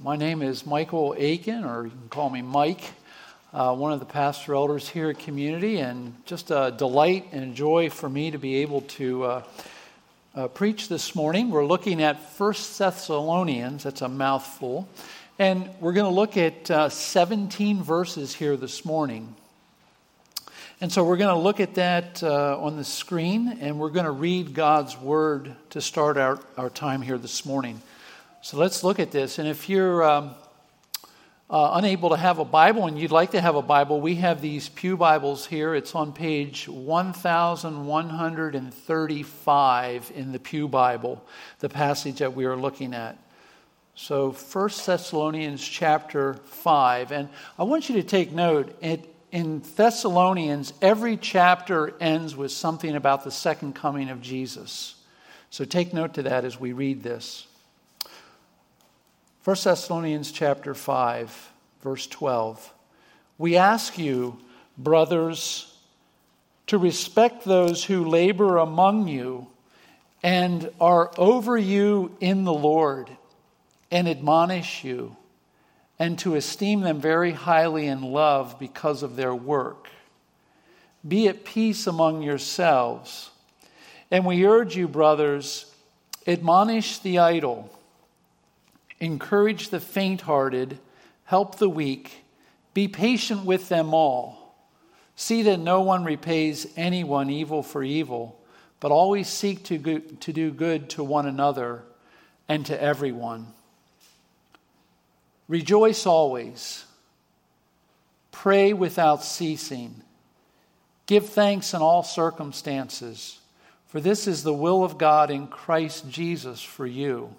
My name is Michael Aiken, or you can call me Mike, uh, one of the pastor elders here at Community, and just a delight and joy for me to be able to uh, uh, preach this morning. We're looking at First Thessalonians, that's a mouthful, and we're going to look at uh, 17 verses here this morning. And so we're going to look at that uh, on the screen, and we're going to read God's word to start our, our time here this morning. So let's look at this. And if you're um, uh, unable to have a Bible and you'd like to have a Bible, we have these Pew Bibles here. It's on page 1135 in the Pew Bible, the passage that we are looking at. So 1 Thessalonians chapter 5. And I want you to take note. It, in Thessalonians, every chapter ends with something about the second coming of Jesus. So take note to that as we read this. 1 Thessalonians chapter 5, verse 12. We ask you, brothers, to respect those who labor among you and are over you in the Lord and admonish you, and to esteem them very highly in love because of their work. Be at peace among yourselves. And we urge you, brothers, admonish the idle encourage the faint hearted, help the weak, be patient with them all. See that no one repays anyone evil for evil, but always seek to, go, to do good to one another and to everyone. Rejoice always. Pray without ceasing. Give thanks in all circumstances, for this is the will of God in Christ Jesus for you.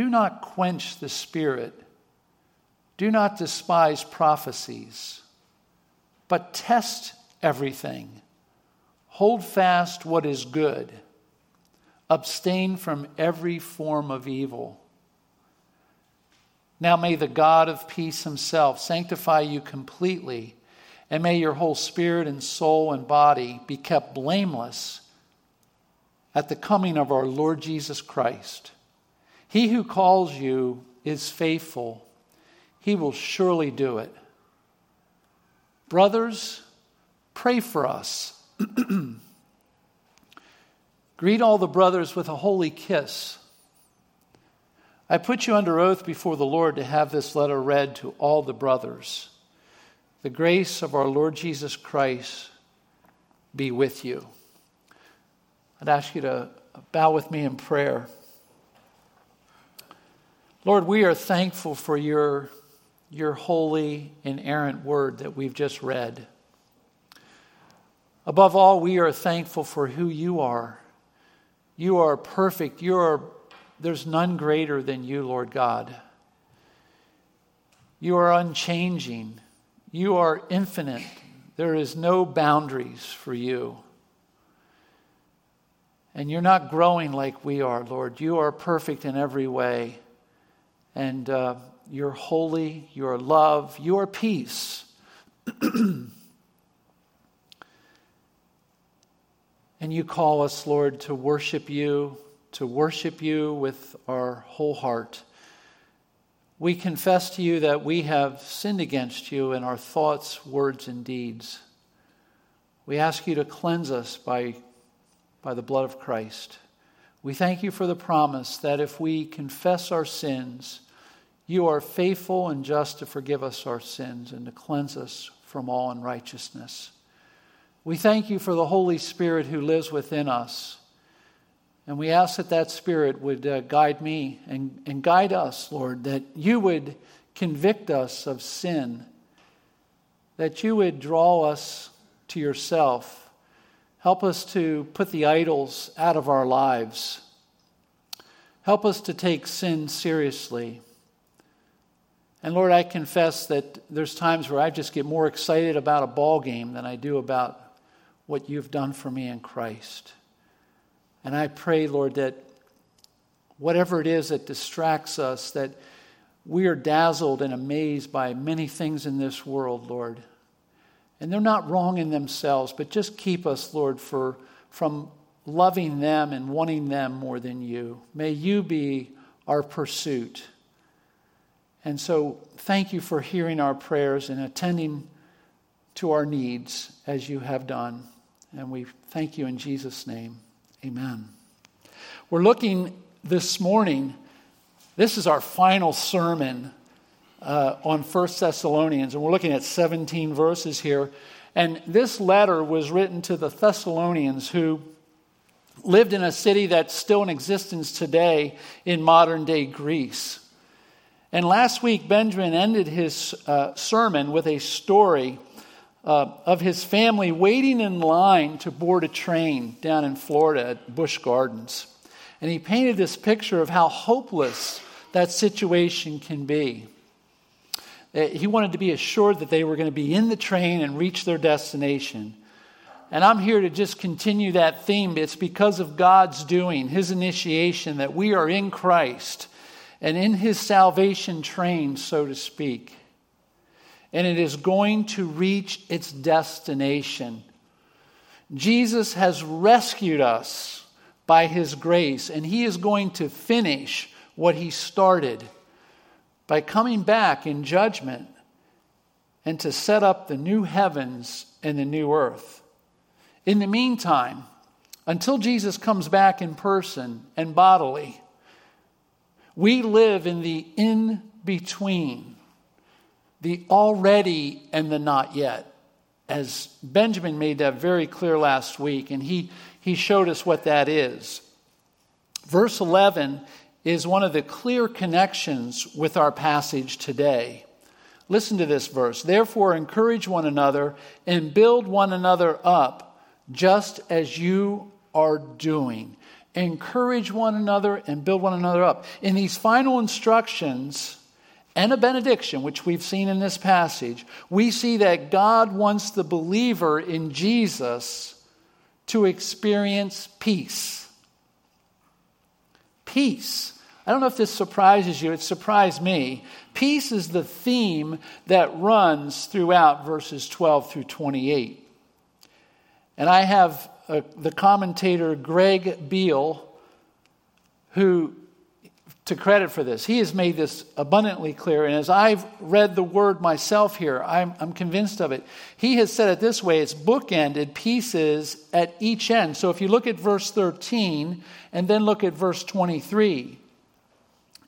Do not quench the Spirit. Do not despise prophecies, but test everything. Hold fast what is good. Abstain from every form of evil. Now may the God of peace himself sanctify you completely, and may your whole spirit and soul and body be kept blameless at the coming of our Lord Jesus Christ. He who calls you is faithful, he will surely do it. Brothers, pray for us. Greet all the brothers with a holy kiss. I put you under oath before the Lord to have this letter read to all the brothers. The grace of our Lord Jesus Christ be with you. I'd ask you to bow with me in prayer. Lord, we are thankful for your, your holy, inerrant word that we've just read. Above all, we are thankful for who you are. You are perfect. You are, there's none greater than you, Lord God. You are unchanging. You are infinite. There is no boundaries for you. And you're not growing like we are, Lord. You are perfect in every way and uh, your holy, your love, your peace. and you call us, Lord, to worship you, to worship you with our whole heart. We confess to you that we have sinned against you in our thoughts, words, and deeds. We ask you to cleanse us by, by the blood of Christ. We thank you for the promise that if we confess our sins, you are faithful and just to forgive us our sins and to cleanse us from all unrighteousness. We thank you for the Holy Spirit who lives within us. And we ask that that Spirit would uh, guide me and, and guide us, Lord, that you would convict us of sin, that you would draw us to yourself Help us to put the idols out of our lives. Help us to take sin seriously. And Lord, I confess that there's times where I just get more excited about a ball game than I do about what you've done for me in Christ. And I pray, Lord, that whatever it is that distracts us, that we are dazzled and amazed by many things in this world, Lord. And they're not wrong in themselves, but just keep us, Lord, for, from loving them and wanting them more than you. May you be our pursuit. And so, thank you for hearing our prayers and attending to our needs as you have done. And we thank you in Jesus' name. Amen. We're looking this morning, this is our final sermon uh, on First Thessalonians, and we're looking at 17 verses here. And this letter was written to the Thessalonians who lived in a city that's still in existence today in modern day Greece. And last week, Benjamin ended his uh, sermon with a story uh, of his family waiting in line to board a train down in Florida at Busch Gardens. And he painted this picture of how hopeless that situation can be. Uh, he wanted to be assured that they were going to be in the train and reach their destination. And I'm here to just continue that theme. It's because of God's doing, His initiation, that we are in Christ and in His salvation train, so to speak. And it is going to reach its destination. Jesus has rescued us by His grace, and He is going to finish what He started by coming back in judgment and to set up the new heavens and the new earth. In the meantime, until Jesus comes back in person and bodily, we live in the in between, the already and the not yet. As Benjamin made that very clear last week, and he, he showed us what that is. Verse 11 is one of the clear connections with our passage today. Listen to this verse. Therefore, encourage one another and build one another up just as you are doing. Encourage one another and build one another up. In these final instructions and a benediction, which we've seen in this passage, we see that God wants the believer in Jesus to experience peace. Peace. I don't know if this surprises you, it surprised me. Peace is the theme that runs throughout verses 12 through 28. And I have uh, the commentator Greg Beale, who, to credit for this, he has made this abundantly clear. And as I've read the word myself here, I'm, I'm convinced of it. He has said it this way it's bookended pieces at each end. So if you look at verse 13 and then look at verse 23,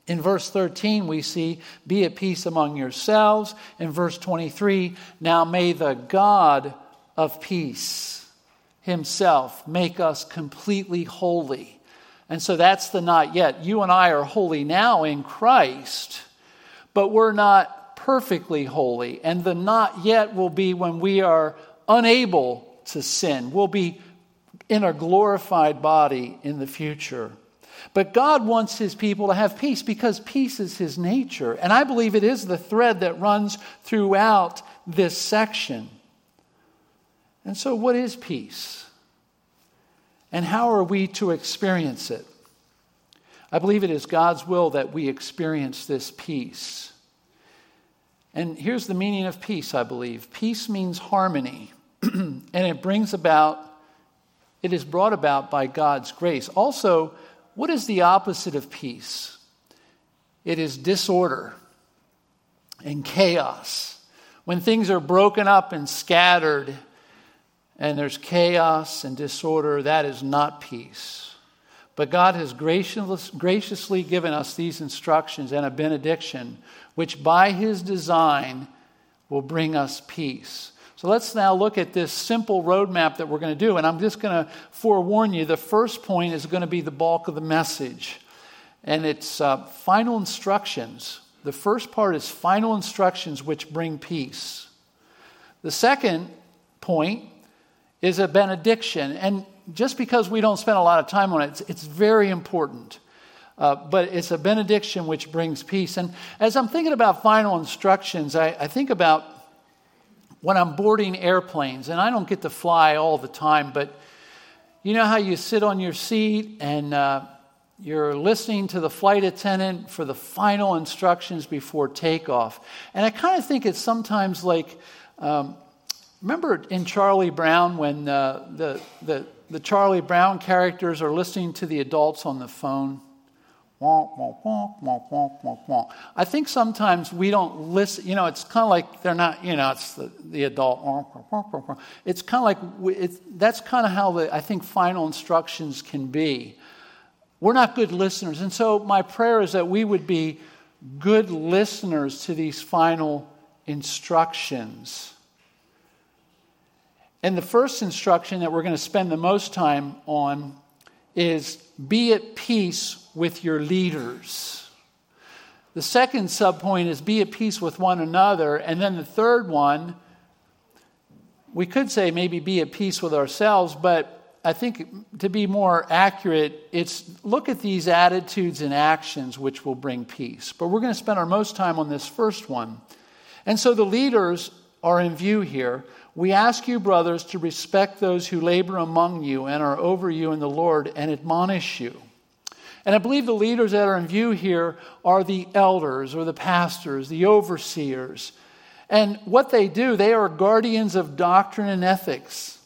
in verse 13, we see, Be at peace among yourselves. In verse 23, Now may the God of peace himself make us completely holy. And so that's the not yet. You and I are holy now in Christ, but we're not perfectly holy. And the not yet will be when we are unable to sin. We'll be in a glorified body in the future. But God wants his people to have peace because peace is his nature. And I believe it is the thread that runs throughout this section. And so, what is peace? And how are we to experience it? I believe it is God's will that we experience this peace. And here's the meaning of peace, I believe peace means harmony, and it brings about, it is brought about by God's grace. Also, what is the opposite of peace? It is disorder and chaos. When things are broken up and scattered and there's chaos and disorder, that is not peace. But God has graciously given us these instructions and a benediction, which by His design will bring us peace. So let's now look at this simple roadmap that we're going to do. And I'm just going to forewarn you the first point is going to be the bulk of the message. And it's uh, final instructions. The first part is final instructions which bring peace. The second point is a benediction. And just because we don't spend a lot of time on it, it's, it's very important. Uh, but it's a benediction which brings peace. And as I'm thinking about final instructions, I, I, think about when I'm boarding airplanes, and I don't get to fly all the time, but you know how you sit on your seat and uh, you're listening to the flight attendant for the final instructions before takeoff. And I kind of think it's sometimes like um, Remember in Charlie Brown when uh, the, the, the Charlie Brown characters are listening to the adults on the phone. I think sometimes we don't listen. You know, it's kind of like they're not. You know, it's the, the adult. It's kind of like we, it's, that's kind of how the I think final instructions can be. We're not good listeners, and so my prayer is that we would be good listeners to these final instructions. And the first instruction that we're going to spend the most time on is be at peace with your leaders. The second subpoint is be at peace with one another. And then the third one, we could say maybe be at peace with ourselves, but I think to be more accurate, it's look at these attitudes and actions which will bring peace. But we're going to spend our most time on this first one. And so the leaders are in view here. We ask you, brothers, to respect those who labor among you and are over you in the Lord and admonish you. And I believe the leaders that are in view here are the elders or the pastors, the overseers. And what they do, they are guardians of doctrine and ethics.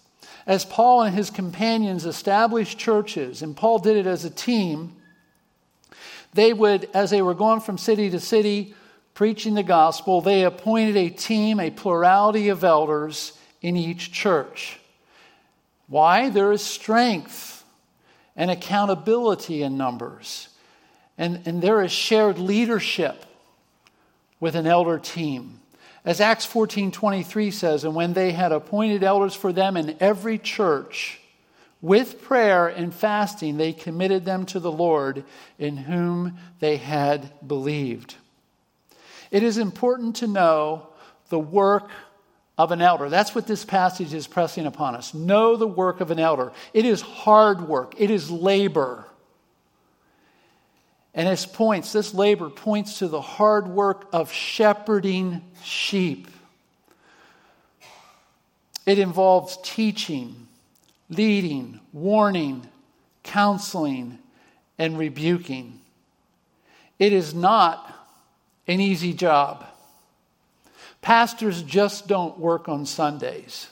As Paul and his companions established churches, and Paul did it as a team, they would, as they were going from city to city preaching the gospel, they appointed a team, a plurality of elders in each church. Why? There is strength and accountability in numbers. And, and there is shared leadership with an elder team. As Acts 14:23 says, and when they had appointed elders for them in every church, with prayer and fasting they committed them to the Lord in whom they had believed. It is important to know the work of an elder. That's what this passage is pressing upon us. Know the work of an elder. It is hard work, it is labor. And it points, this labor points to the hard work of shepherding sheep. It involves teaching, leading, warning, counseling, and rebuking. It is not an easy job. Pastors just don't work on Sundays.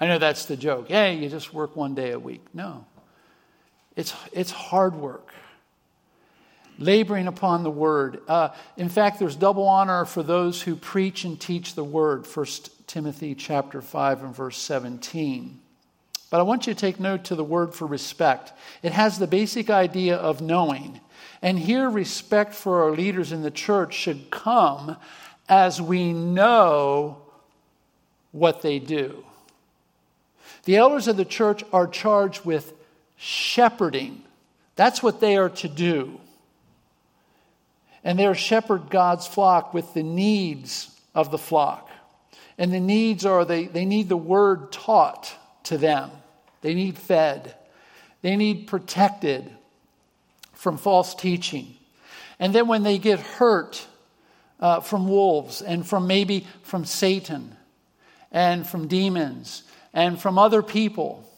I know that's the joke. Hey, you just work one day a week. No, it's, it's hard work laboring upon the word. Uh, in fact, there's double honor for those who preach and teach the word. 1 Timothy chapter 5 and verse 17. But I want you to take note to the word for respect. It has the basic idea of knowing. And here, respect for our leaders in the church should come as we know what they do. The elders of the church are charged with shepherding. That's what they are to do and they are shepherd God's flock with the needs of the flock. And the needs are they, they need the word taught to them, they need fed, they need protected from false teaching. And then when they get hurt uh, from wolves and from maybe from Satan and from demons and from other people,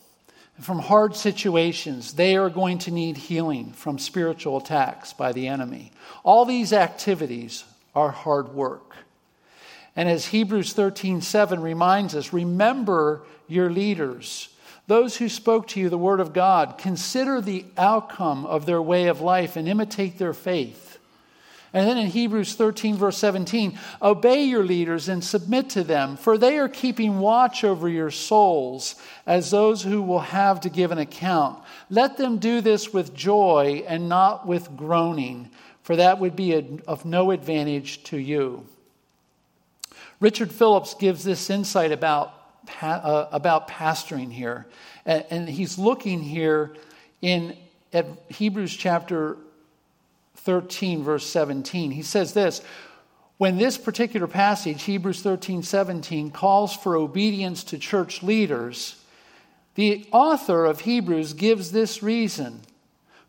from hard situations, they are going to need healing from spiritual attacks by the enemy. All these activities are hard work. And as Hebrews 13:7 reminds us, remember your leaders, those who spoke to you the word of God. Consider the outcome of their way of life and imitate their faith. And then in Hebrews 13, verse 17, obey your leaders and submit to them, for they are keeping watch over your souls as those who will have to give an account. Let them do this with joy and not with groaning, for that would be of no advantage to you. Richard Phillips gives this insight about, uh, about pastoring here. And, and he's looking here in at Hebrews chapter 13, verse 17. He says this when this particular passage, Hebrews 13, 17, calls for obedience to church leaders, the author of Hebrews gives this reason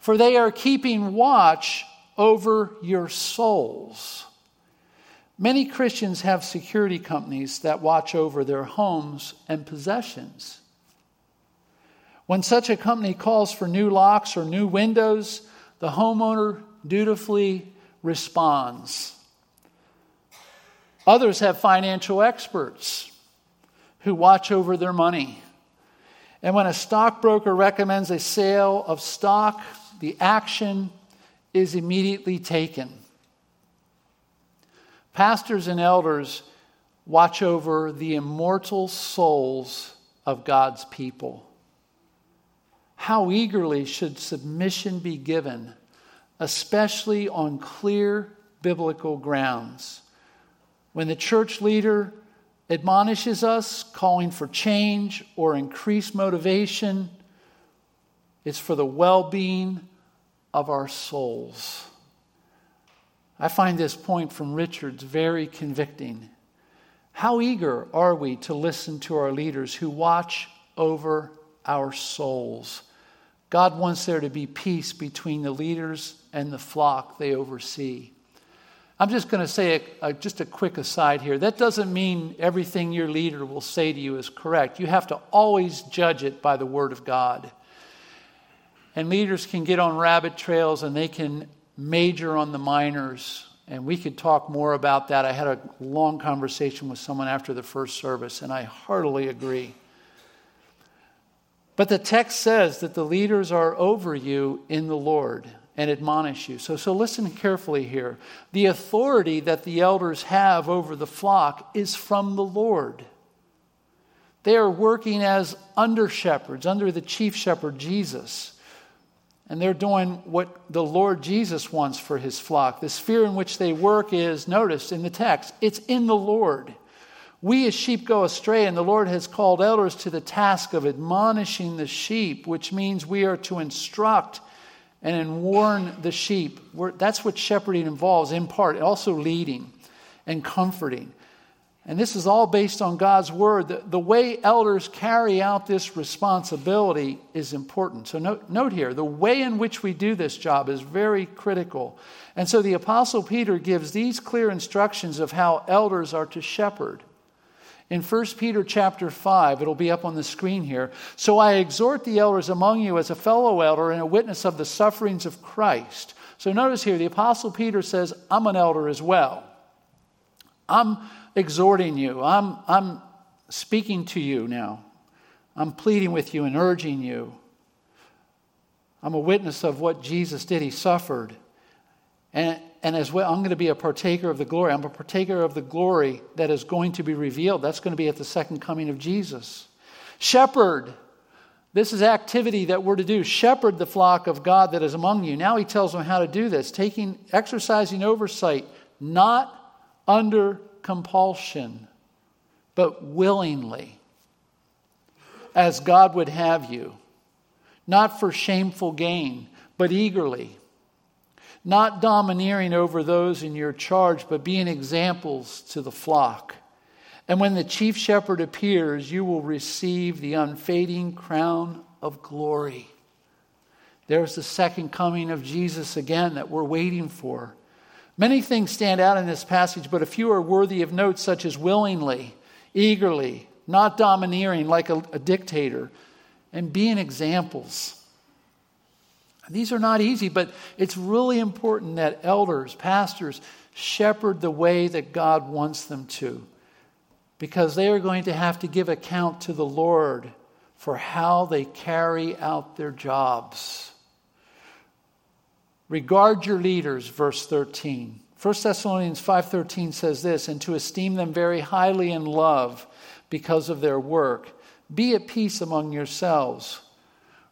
for they are keeping watch over your souls. Many Christians have security companies that watch over their homes and possessions. When such a company calls for new locks or new windows, the homeowner dutifully responds. Others have financial experts who watch over their money. And when a stockbroker recommends a sale of stock, the action is immediately taken. Pastors and elders watch over the immortal souls of God's people. How eagerly should submission be given, especially on clear biblical grounds? When the church leader admonishes us, calling for change or increased motivation, it's for the well being of our souls. I find this point from Richards very convicting. How eager are we to listen to our leaders who watch over our souls? God wants there to be peace between the leaders and the flock they oversee. I'm just going to say a, a, just a quick aside here. That doesn't mean everything your leader will say to you is correct. You have to always judge it by the Word of God. And leaders can get on rabbit trails and they can major on the minors. And we could talk more about that. I had a long conversation with someone after the first service, and I heartily agree. But the text says that the leaders are over you in the Lord and admonish you. So, so listen carefully here. The authority that the elders have over the flock is from the Lord. They are working as under shepherds, under the chief shepherd, Jesus. And they're doing what the Lord Jesus wants for his flock. The sphere in which they work is, notice in the text, it's in the Lord. We as sheep go astray, and the Lord has called elders to the task of admonishing the sheep, which means we are to instruct and warn the sheep. We're, that's what shepherding involves, in part, also leading and comforting. And this is all based on God's word. The, the way elders carry out this responsibility is important. So, note, note here the way in which we do this job is very critical. And so, the Apostle Peter gives these clear instructions of how elders are to shepherd. In 1 Peter chapter 5, it'll be up on the screen here. So I exhort the elders among you as a fellow elder and a witness of the sufferings of Christ. So notice here, the Apostle Peter says, I'm an elder as well. I'm exhorting you, I'm, I'm speaking to you now. I'm pleading with you and urging you. I'm a witness of what Jesus did. He suffered. And, and as well, I'm going to be a partaker of the glory. I'm a partaker of the glory that is going to be revealed. That's going to be at the second coming of Jesus. Shepherd. This is activity that we're to do. Shepherd the flock of God that is among you. Now he tells them how to do this, taking exercising oversight, not under compulsion, but willingly, as God would have you, not for shameful gain, but eagerly not domineering over those in your charge, but being examples to the flock. And when the chief shepherd appears, you will receive the unfading crown of glory. There's the second coming of Jesus again that we're waiting for. Many things stand out in this passage, but a few are worthy of note, such as willingly, eagerly, not domineering like a, a dictator, and being examples. These are not easy, but it's really important that elders, pastors, shepherd the way that God wants them to, because they are going to have to give account to the Lord for how they carry out their jobs. Regard your leaders, verse 13. 1 Thessalonians 5:13 says this, and to esteem them very highly in love because of their work. Be at peace among yourselves.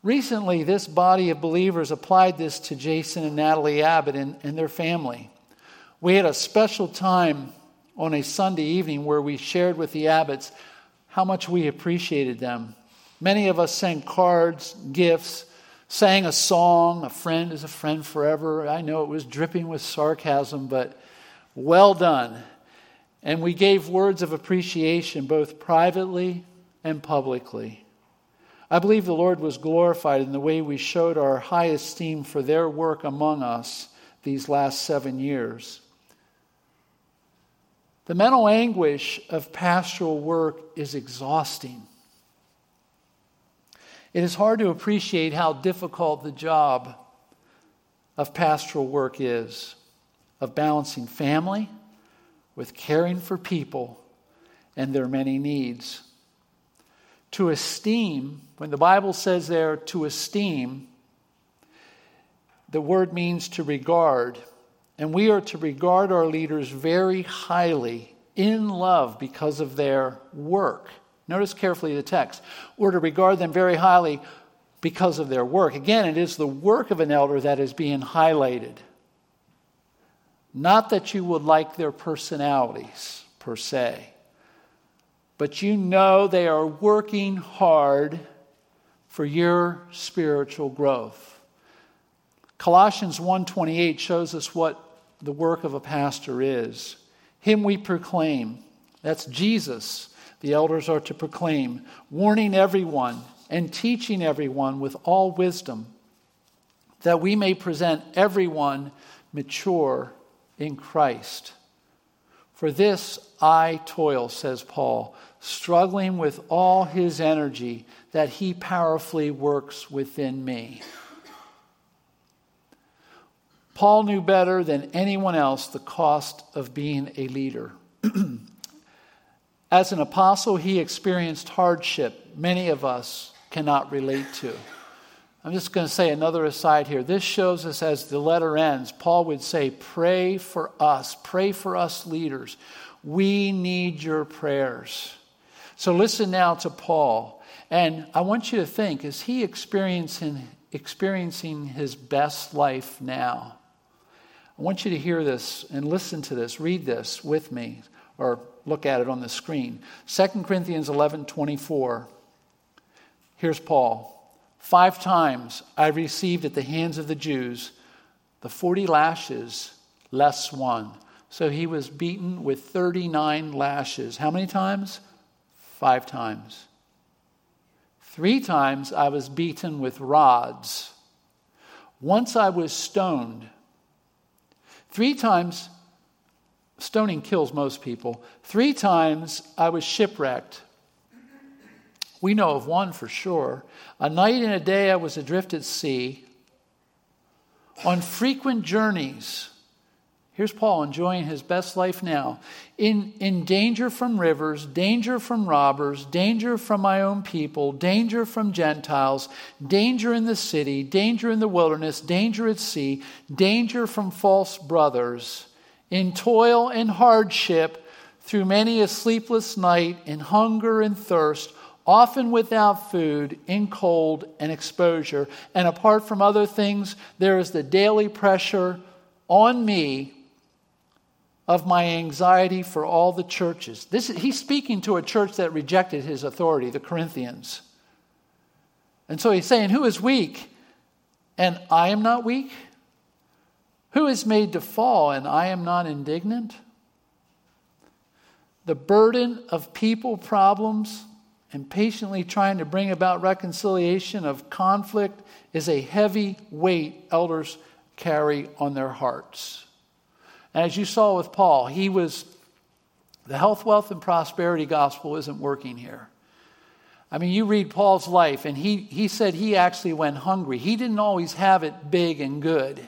Recently, this body of believers applied this to Jason and Natalie Abbott and, and their family. We had a special time on a Sunday evening where we shared with the Abbotts how much we appreciated them. Many of us sent cards, gifts, sang a song, A Friend is a Friend Forever. I know it was dripping with sarcasm, but well done. And we gave words of appreciation both privately and publicly. I believe the Lord was glorified in the way we showed our high esteem for their work among us these last seven years. The mental anguish of pastoral work is exhausting. It is hard to appreciate how difficult the job of pastoral work is, of balancing family with caring for people and their many needs. To esteem, when the Bible says there to esteem, the word means to regard. And we are to regard our leaders very highly in love because of their work. Notice carefully the text. We're to regard them very highly because of their work. Again, it is the work of an elder that is being highlighted. Not that you would like their personalities per se, but you know they are working hard for your spiritual growth. Colossians 1:28 shows us what the work of a pastor is. Him we proclaim. That's Jesus. The elders are to proclaim, warning everyone and teaching everyone with all wisdom, that we may present everyone mature in Christ. For this I toil, says Paul, struggling with all his energy that he powerfully works within me. Paul knew better than anyone else the cost of being a leader. As an apostle, he experienced hardship many of us cannot relate to. I'm just going to say another aside here. This shows us as the letter ends, Paul would say, Pray for us, pray for us leaders. We need your prayers. So listen now to Paul. And I want you to think is he experiencing, experiencing his best life now? I want you to hear this and listen to this, read this with me, or look at it on the screen. 2 Corinthians 11 24. Here's Paul. Five times I received at the hands of the Jews the 40 lashes less one. So he was beaten with 39 lashes. How many times? Five times. Three times I was beaten with rods. Once I was stoned. Three times, stoning kills most people. Three times I was shipwrecked. We know of one for sure. A night and a day I was adrift at sea. On frequent journeys, Here's Paul enjoying his best life now. In, in danger from rivers, danger from robbers, danger from my own people, danger from Gentiles, danger in the city, danger in the wilderness, danger at sea, danger from false brothers, in toil and hardship, through many a sleepless night, in hunger and thirst, often without food, in cold and exposure. And apart from other things, there is the daily pressure on me of my anxiety for all the churches. This, he's speaking to a church that rejected his authority, the Corinthians. And so he's saying, Who is weak? And I am not weak? Who is made to fall and I am not indignant? The burden of people problems and patiently trying to bring about reconciliation of conflict is a heavy weight elders carry on their hearts. As you saw with Paul, he was, the health, wealth, and prosperity gospel isn't working here. I mean, you read Paul's life, and he, he said he actually went hungry. He didn't always have it big and good,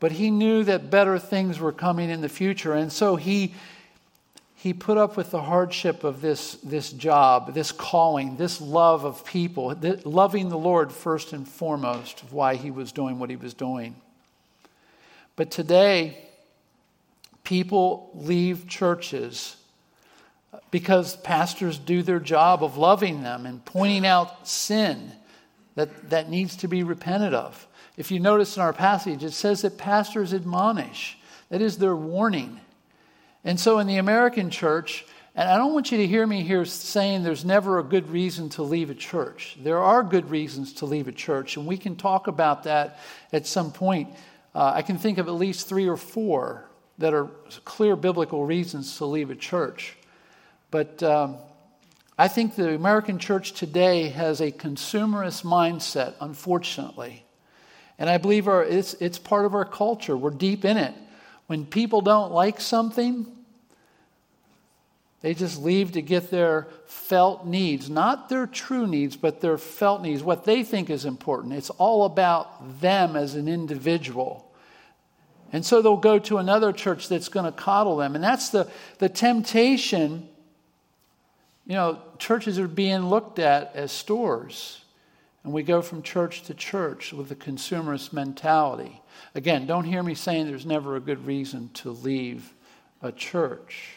but he knew that better things were coming in the future. And so he, he put up with the hardship of this, this job, this calling, this love of people, loving the Lord first and foremost, why he was doing what he was doing. But today, people leave churches because pastors do their job of loving them and pointing out sin that, that needs to be repented of. If you notice in our passage, it says that pastors admonish, that is their warning. And so in the American church, and I don't want you to hear me here saying there's never a good reason to leave a church. There are good reasons to leave a church, and we can talk about that at some point. Uh, I can think of at least three or four that are clear biblical reasons to leave a church. But um, I think the American church today has a consumerist mindset, unfortunately. And I believe our, it's, it's part of our culture. We're deep in it. When people don't like something, they just leave to get their felt needs, not their true needs, but their felt needs, what they think is important. It's all about them as an individual. And so they'll go to another church that's going to coddle them. And that's the, the temptation. You know, churches are being looked at as stores. And we go from church to church with a consumerist mentality. Again, don't hear me saying there's never a good reason to leave a church.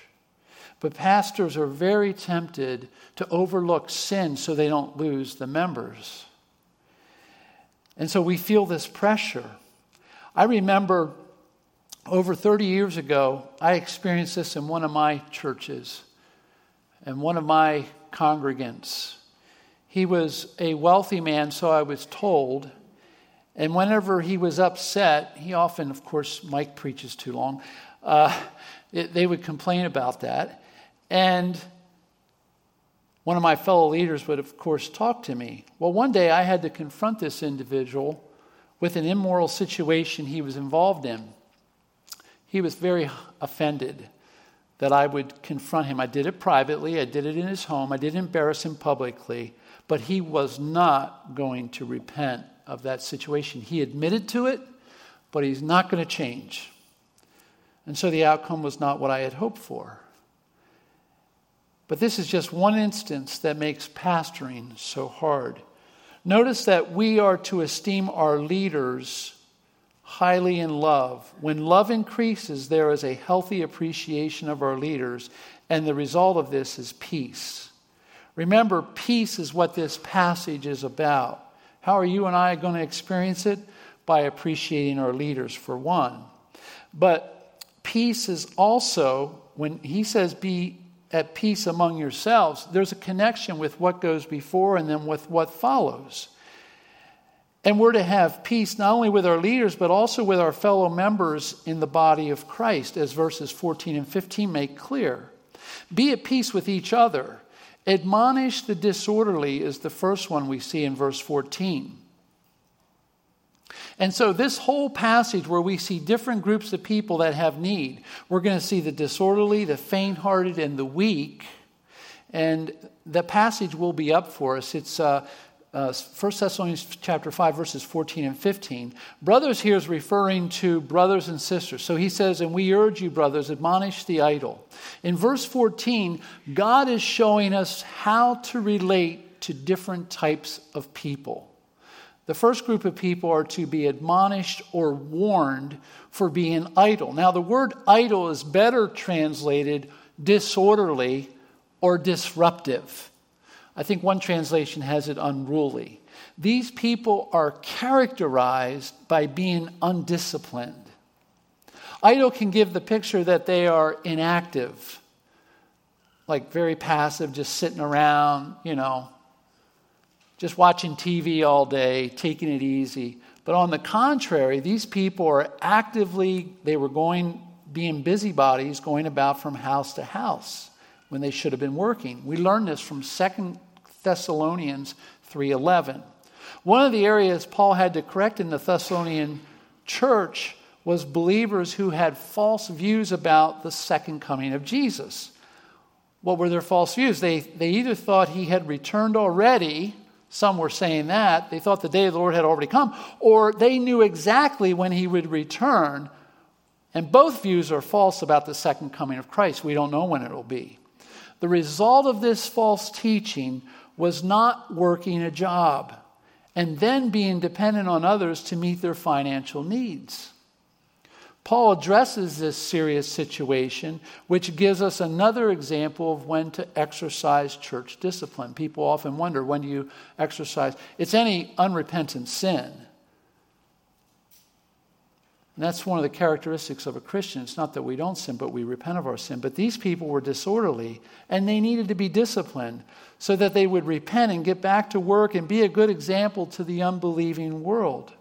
But pastors are very tempted to overlook sin so they don't lose the members. And so we feel this pressure. I remember over 30 years ago, I experienced this in one of my churches and one of my congregants. He was a wealthy man, so I was told. And whenever he was upset, he often, of course, Mike preaches too long, uh, it, they would complain about that. And one of my fellow leaders would, of course, talk to me. Well, one day I had to confront this individual with an immoral situation he was involved in. He was very offended that I would confront him. I did it privately, I did it in his home, I didn't embarrass him publicly, but he was not going to repent of that situation. He admitted to it, but he's not going to change. And so the outcome was not what I had hoped for. But this is just one instance that makes pastoring so hard. Notice that we are to esteem our leaders highly in love. When love increases, there is a healthy appreciation of our leaders, and the result of this is peace. Remember, peace is what this passage is about. How are you and I going to experience it? By appreciating our leaders, for one. But peace is also, when he says be at peace among yourselves, there's a connection with what goes before and then with what follows. And we're to have peace not only with our leaders, but also with our fellow members in the body of Christ, as verses 14 and 15 make clear. Be at peace with each other. Admonish the disorderly is the first one we see in verse 14. And so, this whole passage where we see different groups of people that have need, we're going to see the disorderly, the faint hearted, and the weak. And the passage will be up for us. It's uh, uh, 1 Thessalonians chapter 5, verses 14 and 15. Brothers here is referring to brothers and sisters. So he says, And we urge you, brothers, admonish the idle. In verse 14, God is showing us how to relate to different types of people. The first group of people are to be admonished or warned for being idle. Now, the word idle is better translated disorderly or disruptive. I think one translation has it unruly. These people are characterized by being undisciplined. Idle can give the picture that they are inactive, like very passive, just sitting around, you know, just watching TV all day, taking it easy. But on the contrary, these people are actively, they were going, being busybodies, going about from house to house when they should have been working. We learn this from 2 Thessalonians 3:11. One of the areas Paul had to correct in the Thessalonian church was believers who had false views about the second coming of Jesus. What were their false views? They, they either thought he had returned already some were saying that. They thought the day of the Lord had already come, or they knew exactly when he would return. And both views are false about the second coming of Christ. We don't know when it will be. The result of this false teaching was not working a job and then being dependent on others to meet their financial needs. Paul addresses this serious situation, which gives us another example of when to exercise church discipline. People often wonder when do you exercise? It's any unrepentant sin. And that's one of the characteristics of a Christian. It's not that we don't sin, but we repent of our sin. But these people were disorderly, and they needed to be disciplined so that they would repent and get back to work and be a good example to the unbelieving world.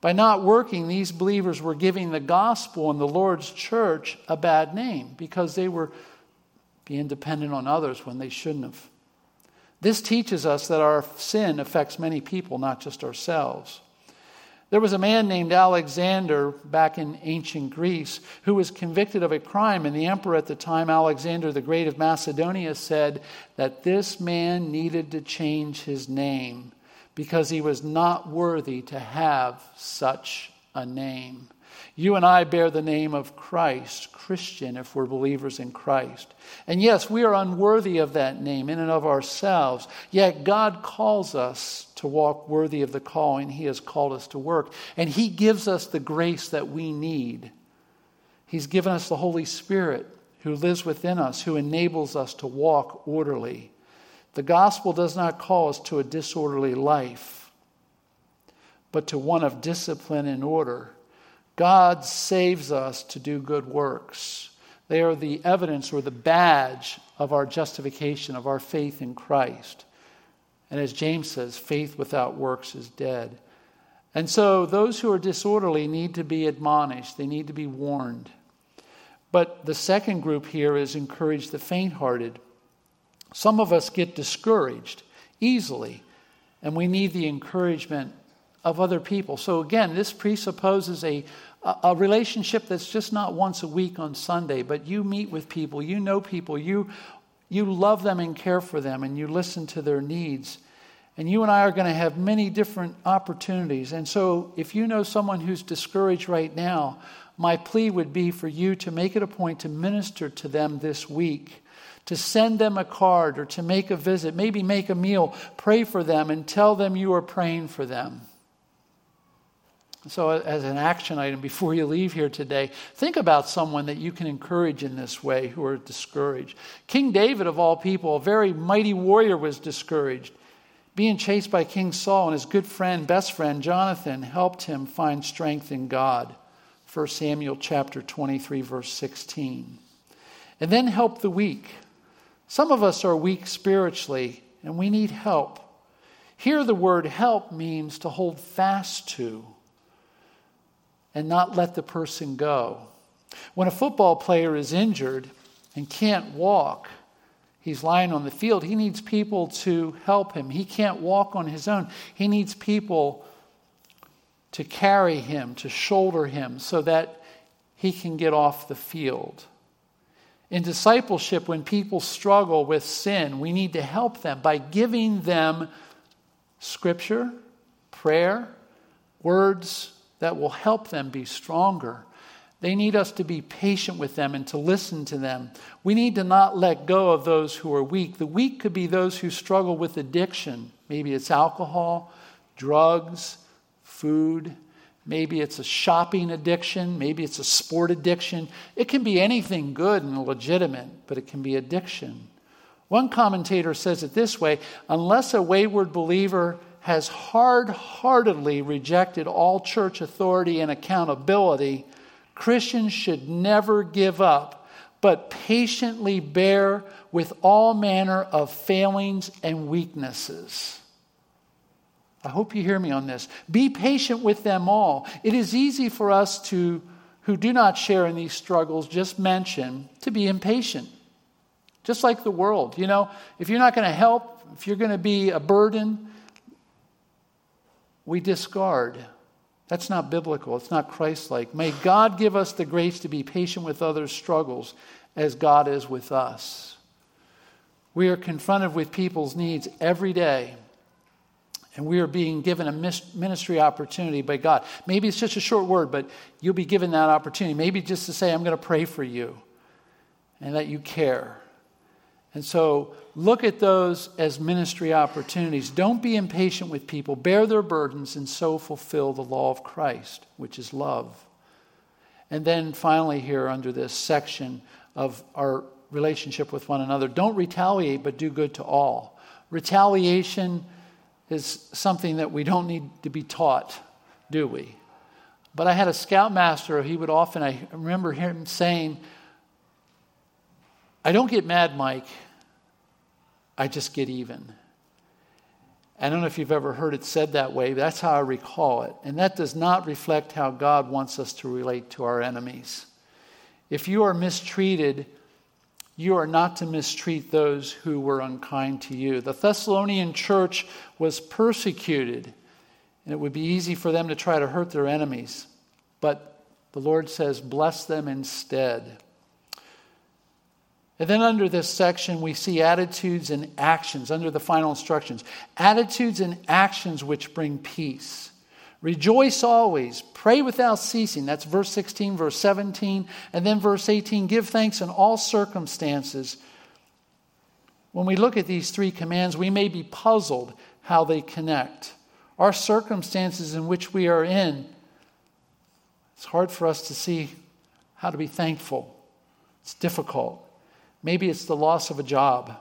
By not working, these believers were giving the gospel and the Lord's church a bad name because they were being dependent on others when they shouldn't have. This teaches us that our sin affects many people, not just ourselves. There was a man named Alexander back in ancient Greece who was convicted of a crime, and the emperor at the time, Alexander the Great of Macedonia, said that this man needed to change his name because he was not worthy to have such a name. You and I bear the name of Christ, Christian, if we're believers in Christ. And yes, we are unworthy of that name in and of ourselves, yet God calls us to walk worthy of the calling He has called us to work. And He gives us the grace that we need. He's given us the Holy Spirit who lives within us, who enables us to walk orderly. The gospel does not call us to a disorderly life, but to one of discipline and order. God saves us to do good works. They are the evidence or the badge of our justification, of our faith in Christ. And as James says, faith without works is dead. And so those who are disorderly need to be admonished, they need to be warned. But the second group here is encourage the faint hearted. Some of us get discouraged easily, and we need the encouragement of other people. So, again, this presupposes a, a relationship that's just not once a week on Sunday, but you meet with people, you know people, you, you love them and care for them, and you listen to their needs. And you and I are going to have many different opportunities. And so, if you know someone who's discouraged right now, my plea would be for you to make it a point to minister to them this week, to send them a card or to make a visit, maybe make a meal, pray for them, and tell them you are praying for them. So, as an action item before you leave here today, think about someone that you can encourage in this way who are discouraged. King David, of all people, a very mighty warrior, was discouraged. Being chased by King Saul and his good friend, best friend, Jonathan, helped him find strength in God. 1 Samuel chapter 23, verse 16. And then help the weak. Some of us are weak spiritually, and we need help. Here, the word help means to hold fast to and not let the person go. When a football player is injured and can't walk, he's lying on the field, he needs people to help him. He can't walk on his own. He needs people to carry him, to shoulder him, so that he can get off the field. In discipleship, when people struggle with sin, we need to help them by giving them scripture, prayer, words that will help them be stronger. They need us to be patient with them and to listen to them. We need to not let go of those who are weak. The weak could be those who struggle with addiction. Maybe it's alcohol, drugs, food. Maybe it's a shopping addiction. Maybe it's a sport addiction. It can be anything good and legitimate, but it can be addiction. One commentator says it this way unless a wayward believer has hard heartedly rejected all church authority and accountability, Christians should never give up, but patiently bear with all manner of failings and weaknesses. I hope you hear me on this. Be patient with them all. It is easy for us to, who do not share in these struggles just mention, to be impatient. Just like the world. You know, if you're not going to help, if you're going to be a burden, we discard. That's not biblical. It's not Christ like. May God give us the grace to be patient with others' struggles as God is with us. We are confronted with people's needs every day, and we are being given a ministry opportunity by God. Maybe it's just a short word, but you'll be given that opportunity. Maybe just to say, I'm going to pray for you and that you care. And so look at those as ministry opportunities. Don't be impatient with people. Bear their burdens and so fulfill the law of Christ, which is love. And then finally, here under this section of our relationship with one another, don't retaliate, but do good to all. Retaliation is something that we don't need to be taught, do we? But I had a scoutmaster, he would often, I remember him saying, I don't get mad, Mike. I just get even. I don't know if you've ever heard it said that way, that's how I recall it. And that does not reflect how God wants us to relate to our enemies. If you are mistreated, you are not to mistreat those who were unkind to you. The Thessalonian church was persecuted, and it would be easy for them to try to hurt their enemies. But the Lord says, bless them instead. And then under this section, we see attitudes and actions under the final instructions. Attitudes and actions which bring peace. Rejoice always. Pray without ceasing. That's verse 16, verse 17. And then verse 18 give thanks in all circumstances. When we look at these three commands, we may be puzzled how they connect. our circumstances in which we are in, it's hard for us to see how to be thankful. It's difficult. Maybe it's the loss of a job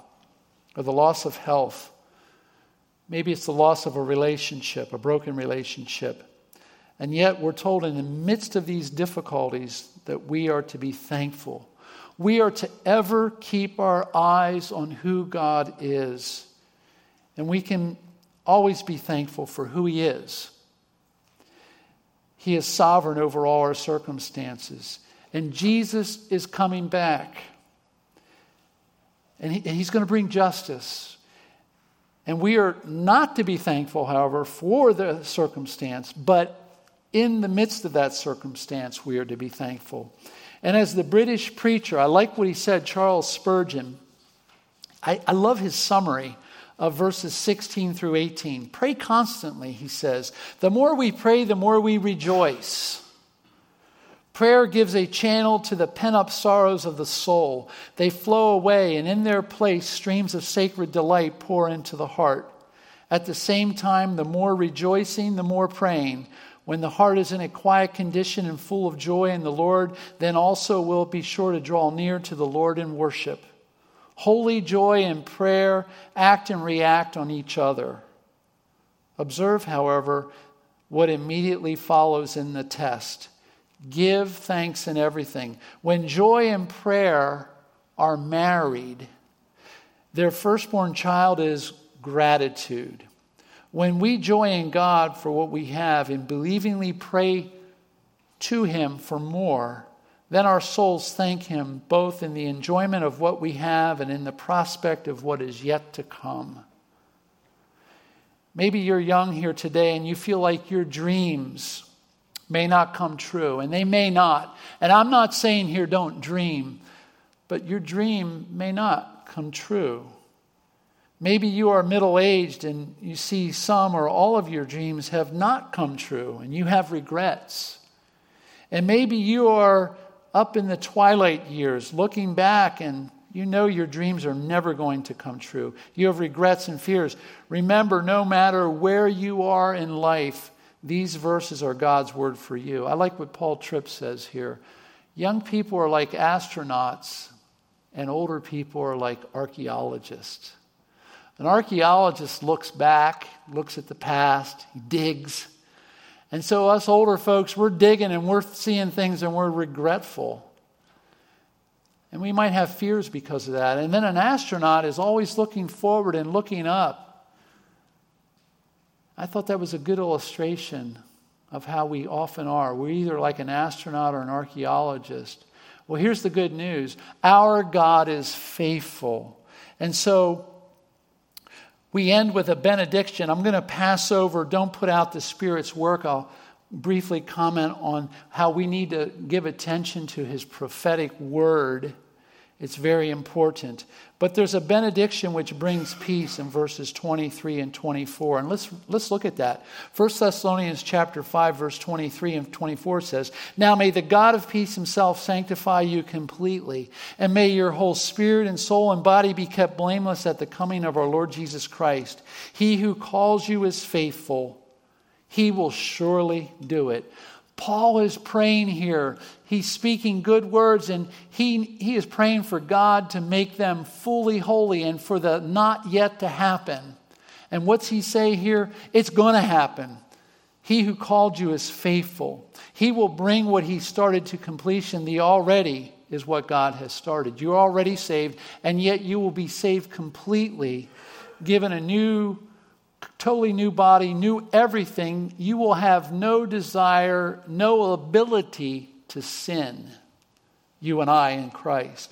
or the loss of health. Maybe it's the loss of a relationship, a broken relationship. And yet, we're told in the midst of these difficulties that we are to be thankful. We are to ever keep our eyes on who God is. And we can always be thankful for who He is. He is sovereign over all our circumstances. And Jesus is coming back. And, he, and He's going to bring justice. And we are not to be thankful, however, for the circumstance, but in the midst of that circumstance, we are to be thankful. And as the British preacher, I like what he said, Charles Spurgeon. I, I love his summary of verses 16 through 18. Pray constantly, he says. The more we pray, the more we rejoice. Prayer gives a channel to the pent up sorrows of the soul. They flow away, and in their place, streams of sacred delight pour into the heart. At the same time, the more rejoicing, the more praying. When the heart is in a quiet condition and full of joy in the Lord, then also will it be sure to draw near to the Lord in worship. Holy joy and prayer act and react on each other. Observe, however, what immediately follows in the test. Give thanks in everything. When joy and prayer are married, their firstborn child is gratitude. When we joy in God for what we have and believingly pray to Him for more, then our souls thank Him both in the enjoyment of what we have and in the prospect of what is yet to come. Maybe you're young here today and you feel like your dreams may not come true, and they may not. And I'm not saying here don't dream, but your dream may not come true. Maybe you are middle aged and you see some or all of your dreams have not come true and you have regrets. And maybe you are up in the twilight years, looking back, and you know your dreams are never going to come true. You have regrets and fears. Remember, no matter where you are in life, these verses are God's word for you. I like what Paul Tripp says here. Young people are like astronauts, and older people are like archaeologists. An archaeologist looks back, looks at the past, he digs, and so, us older folks, we're digging and we're seeing things and we're regretful. And we might have fears because of that. And then an astronaut is always looking forward and looking up. I thought that was a good illustration of how we often are. We're either like an astronaut or an archaeologist. Well, here's the good news our God is faithful. And so, we end with a benediction. I'm going to pass over, don't put out the Spirit's work. I'll briefly comment on how we need to give attention to His prophetic word it's very important. But there's a benediction which brings peace in verses 23 and 24. And let's, let's look at that. 1 Thessalonians chapter 5, verse 23 and 24 says, Now may the God of peace himself sanctify you completely, and may your whole spirit and soul and body be kept blameless at the coming of our Lord Jesus Christ. He who calls you is faithful. He will surely do it. Paul is praying here. He's speaking good words and he, he is praying for God to make them fully holy and for the not yet to happen. And what's he say here? It's going to happen. He who called you is faithful. He will bring what he started to completion. The already is what God has started. You're already saved, and yet you will be saved completely, given a new totally new body, new everything, you will have no desire, no ability to sin. You and I in Christ.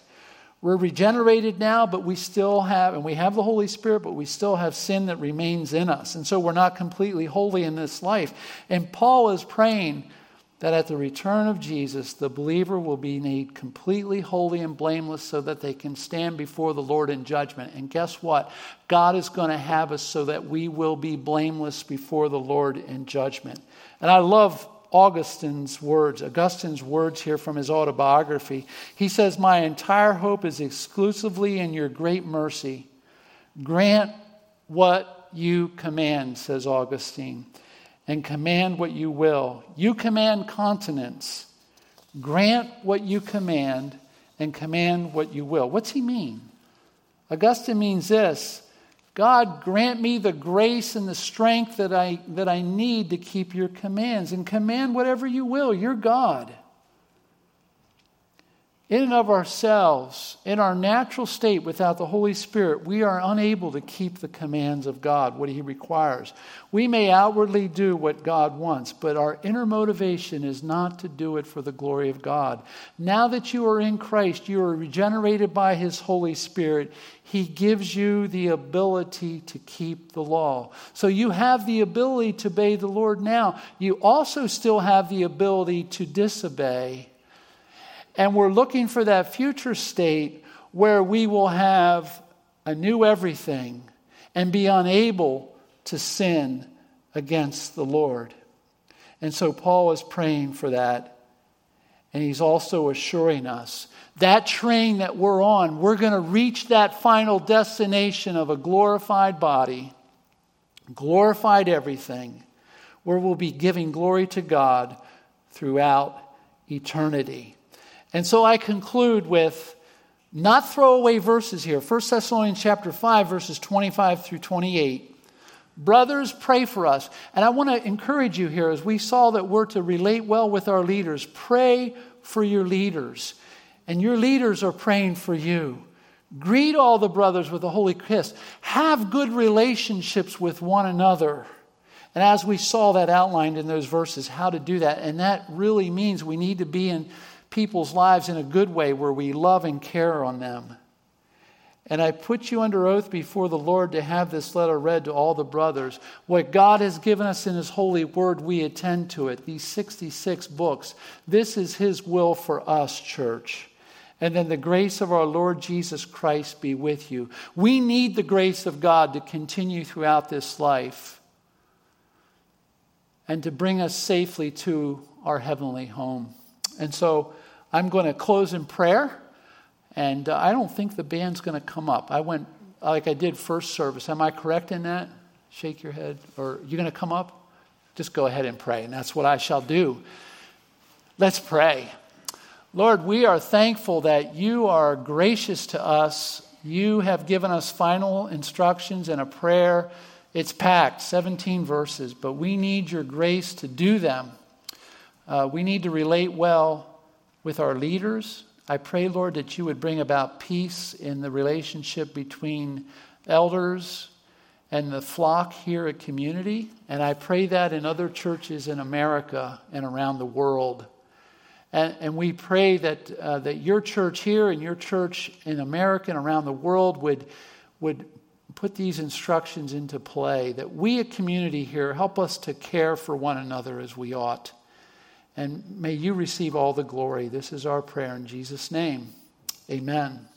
We're regenerated now, but we still have, and we have the Holy Spirit, but we still have sin that remains in us. And so we're not completely holy in this life. And Paul is praying that at the return of Jesus, the believer will be made completely holy and blameless so that they can stand before the Lord in judgment. And guess what? God is going to have us so that we will be blameless before the Lord in judgment. And I love Augustine's words, Augustine's words here from his autobiography. He says, My entire hope is exclusively in your great mercy. Grant what you command, says Augustine, and command what you will. You command continence. Grant what you command and command what you will. What's he mean? Augustine means this God, grant me the grace and the strength that I, that I need to keep your commands and command whatever you will. You're God in and of ourselves, in our natural state without the Holy Spirit, we are unable to keep the commands of God, what He requires. We may outwardly do what God wants, but our inner motivation is not to do it for the glory of God. Now that you are in Christ, you are regenerated by His Holy Spirit. He gives you the ability to keep the law. So you have the ability to obey the Lord now. You also still have the ability to disobey and we're looking for that future state where we will have a new everything and be unable to sin against the Lord. And so Paul is praying for that. And he's also assuring us that train that we're on, we're going to reach that final destination of a glorified body, glorified everything, where we'll be giving glory to God throughout eternity. And so I conclude with not throwaway verses here. 1 Thessalonians chapter 5 verses 25 through 28. Brothers, pray for us. And I want to encourage you here as we saw that we're to relate well with our leaders. Pray for your leaders. And your leaders are praying for you. Greet all the brothers with a holy kiss. Have good relationships with one another. And as we saw that outlined in those verses, how to do that. And that really means we need to be in people's lives in a good way where we love and care on them. And I put you under oath before the Lord to have this letter read to all the brothers. What God has given us in His holy word, we attend to it. These 66 books. This is His will for us, church. And then the grace of our Lord Jesus Christ be with you. We need the grace of God to continue throughout this life and to bring us safely to our heavenly home. And so, I'm going to close in prayer, and uh, I don't think the band's going to come up. I went like I did first service. Am I correct in that? Shake your head. Or you're going to come up? Just go ahead and pray, and that's what I shall do. Let's pray. Lord, we are thankful that you are gracious to us. You have given us final instructions and a prayer. It's packed, 17 verses, but we need your grace to do them. Uh, we need to relate well with our leaders. I pray, Lord, that you would bring about peace in the relationship between elders and the flock here at community. And I pray that in other churches in America and around the world. And, and we pray that, uh, that your church here and your church in America and around the world would, would put these instructions into play, that we, a community here, help us to care for one another as we ought. And may you receive all the glory. This is our prayer in Jesus' name. Amen.